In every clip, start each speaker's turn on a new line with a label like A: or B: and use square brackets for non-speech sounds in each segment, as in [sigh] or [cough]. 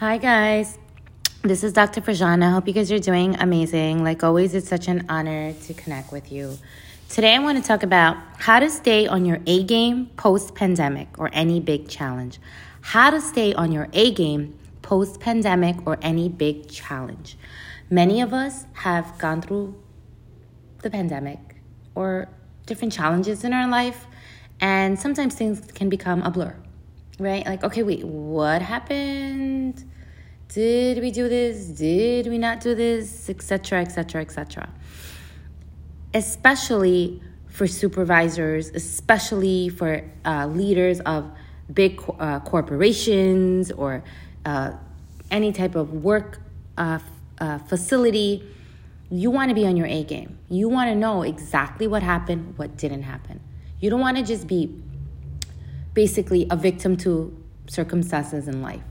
A: Hi, guys. This is Dr. Frajana. I hope you guys are doing amazing. Like always, it's such an honor to connect with you. Today, I want to talk about how to stay on your A game post pandemic or any big challenge. How to stay on your A game post pandemic or any big challenge. Many of us have gone through the pandemic or different challenges in our life, and sometimes things can become a blur, right? Like, okay, wait, what happened? Did we do this? Did we not do this? Etc. Etc. Etc. Especially for supervisors, especially for uh, leaders of big uh, corporations or uh, any type of work uh, uh, facility, you want to be on your A game. You want to know exactly what happened, what didn't happen. You don't want to just be basically a victim to circumstances in life.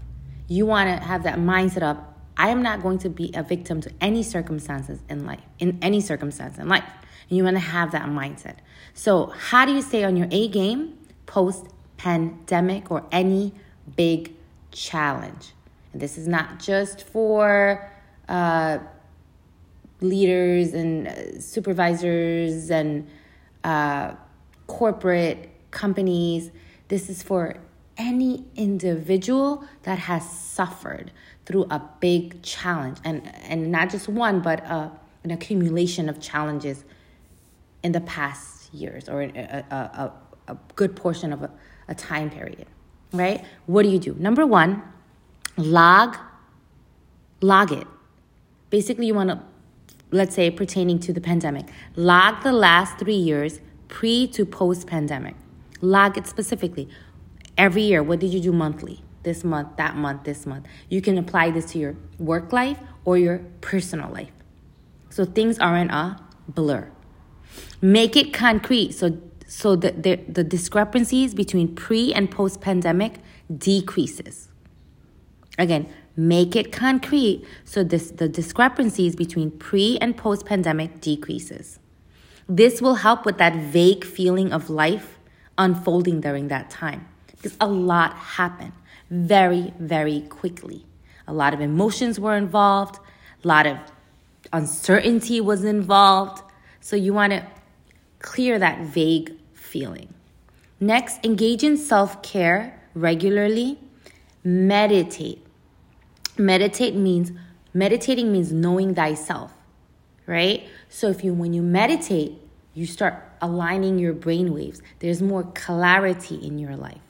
A: You want to have that mindset of, I am not going to be a victim to any circumstances in life, in any circumstance in life. And you want to have that mindset. So, how do you stay on your A game post pandemic or any big challenge? And this is not just for uh, leaders and uh, supervisors and uh, corporate companies. This is for any individual that has suffered through a big challenge and and not just one but a, an accumulation of challenges in the past years or a, a, a, a good portion of a, a time period right? What do you do? Number one log log it. Basically you want to let's say pertaining to the pandemic log the last three years pre to post pandemic log it specifically every year what did you do monthly? This month that month this month. You can apply this to your work life or your personal life. So things aren't a blur. Make it concrete. So so the, the, the discrepancies between pre and post pandemic decreases. Again make it concrete. So this the discrepancies between pre and post pandemic decreases. This will help with that vague feeling of life unfolding during that time because a lot happened very, very quickly. A lot of emotions were involved, a lot of uncertainty was involved. So you want to clear that vague feeling. Next, engage in self care regularly. Meditate. Meditate means meditating means knowing thyself, right? So if you when you meditate, you start aligning your brain waves. There's more clarity in your life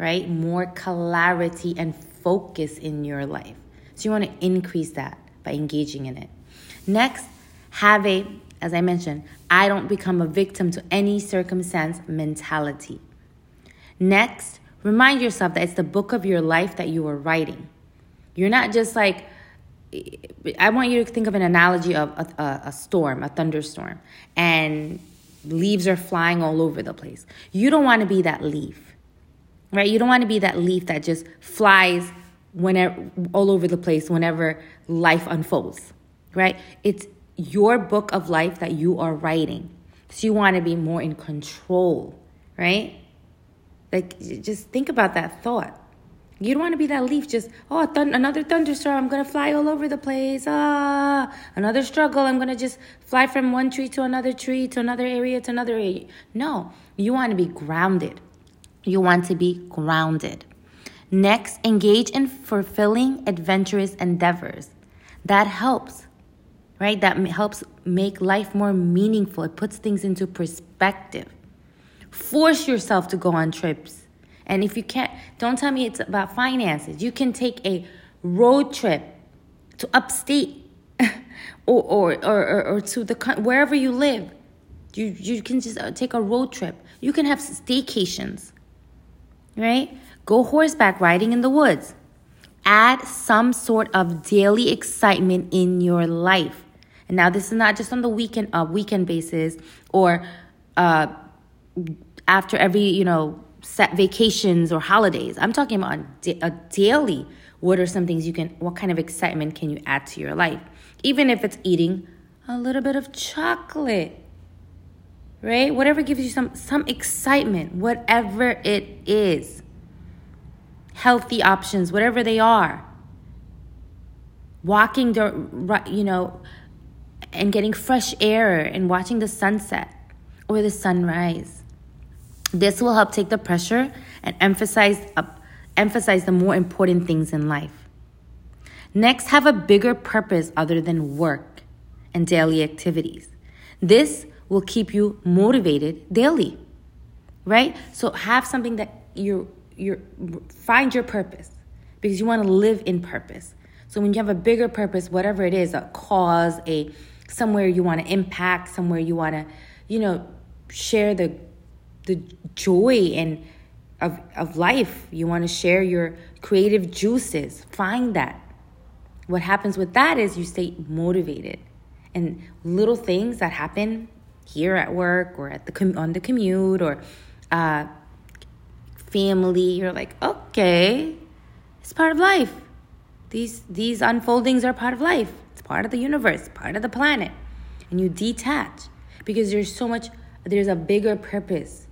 A: right? More clarity and focus in your life. So you want to increase that by engaging in it. Next, have a, as I mentioned, I don't become a victim to any circumstance mentality. Next, remind yourself that it's the book of your life that you are writing. You're not just like, I want you to think of an analogy of a, a, a storm, a thunderstorm, and leaves are flying all over the place. You don't want to be that leaf right? You don't want to be that leaf that just flies whenever all over the place whenever life unfolds, right? It's your book of life that you are writing. So you want to be more in control, right? Like just think about that thought. You don't want to be that leaf just, oh, th- another thunderstorm, I'm going to fly all over the place. Ah, another struggle, I'm going to just fly from one tree to another tree to another area to another area. No, you want to be grounded. You want to be grounded. Next, engage in fulfilling adventurous endeavors. That helps, right? That helps make life more meaningful. It puts things into perspective. Force yourself to go on trips. And if you can't, don't tell me it's about finances. You can take a road trip to upstate [laughs] or, or, or, or, to the wherever you live. You, you can just uh, take a road trip. You can have staycations right? Go horseback riding in the woods. Add some sort of daily excitement in your life. And now this is not just on the weekend uh, weekend basis or uh, after every you know set vacations or holidays. I'm talking about a daily. What are some things you can? What kind of excitement can you add to your life? Even if it's eating a little bit of chocolate right? Whatever gives you some some excitement, whatever it is. Healthy options, whatever they are. walking, the, you know, and getting fresh air and watching the sunset or the sunrise. This will help take the pressure and emphasize, uh, emphasize the more important things in life. Next, have a bigger purpose other than work and daily activities. This will keep you motivated daily, right? So have something that you you find your purpose because you want to live in purpose. So when you have a bigger purpose, whatever it is, a cause, a somewhere you want to impact, somewhere you want to, you know, share the the joy and of of life. You want to share your creative juices. Find that what happens with that is you stay motivated and little things that happen here at work or at the com- on the commute or uh, family you're like okay it's part of life. These these unfoldings are part of life. It's part of the universe part of the planet. And you detach because there's so much there's a bigger purpose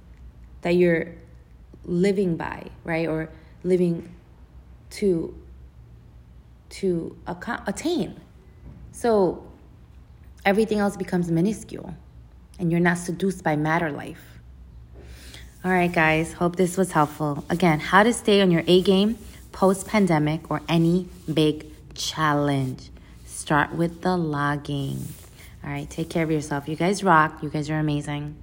A: that you're living by right? Or living to to attain. So everything else becomes minuscule and you're not seduced by matter life. All right, guys, hope this was helpful. Again, how to stay on your A game post pandemic or any big challenge. Start with the logging. All right, take care of yourself. You guys rock. You guys are amazing.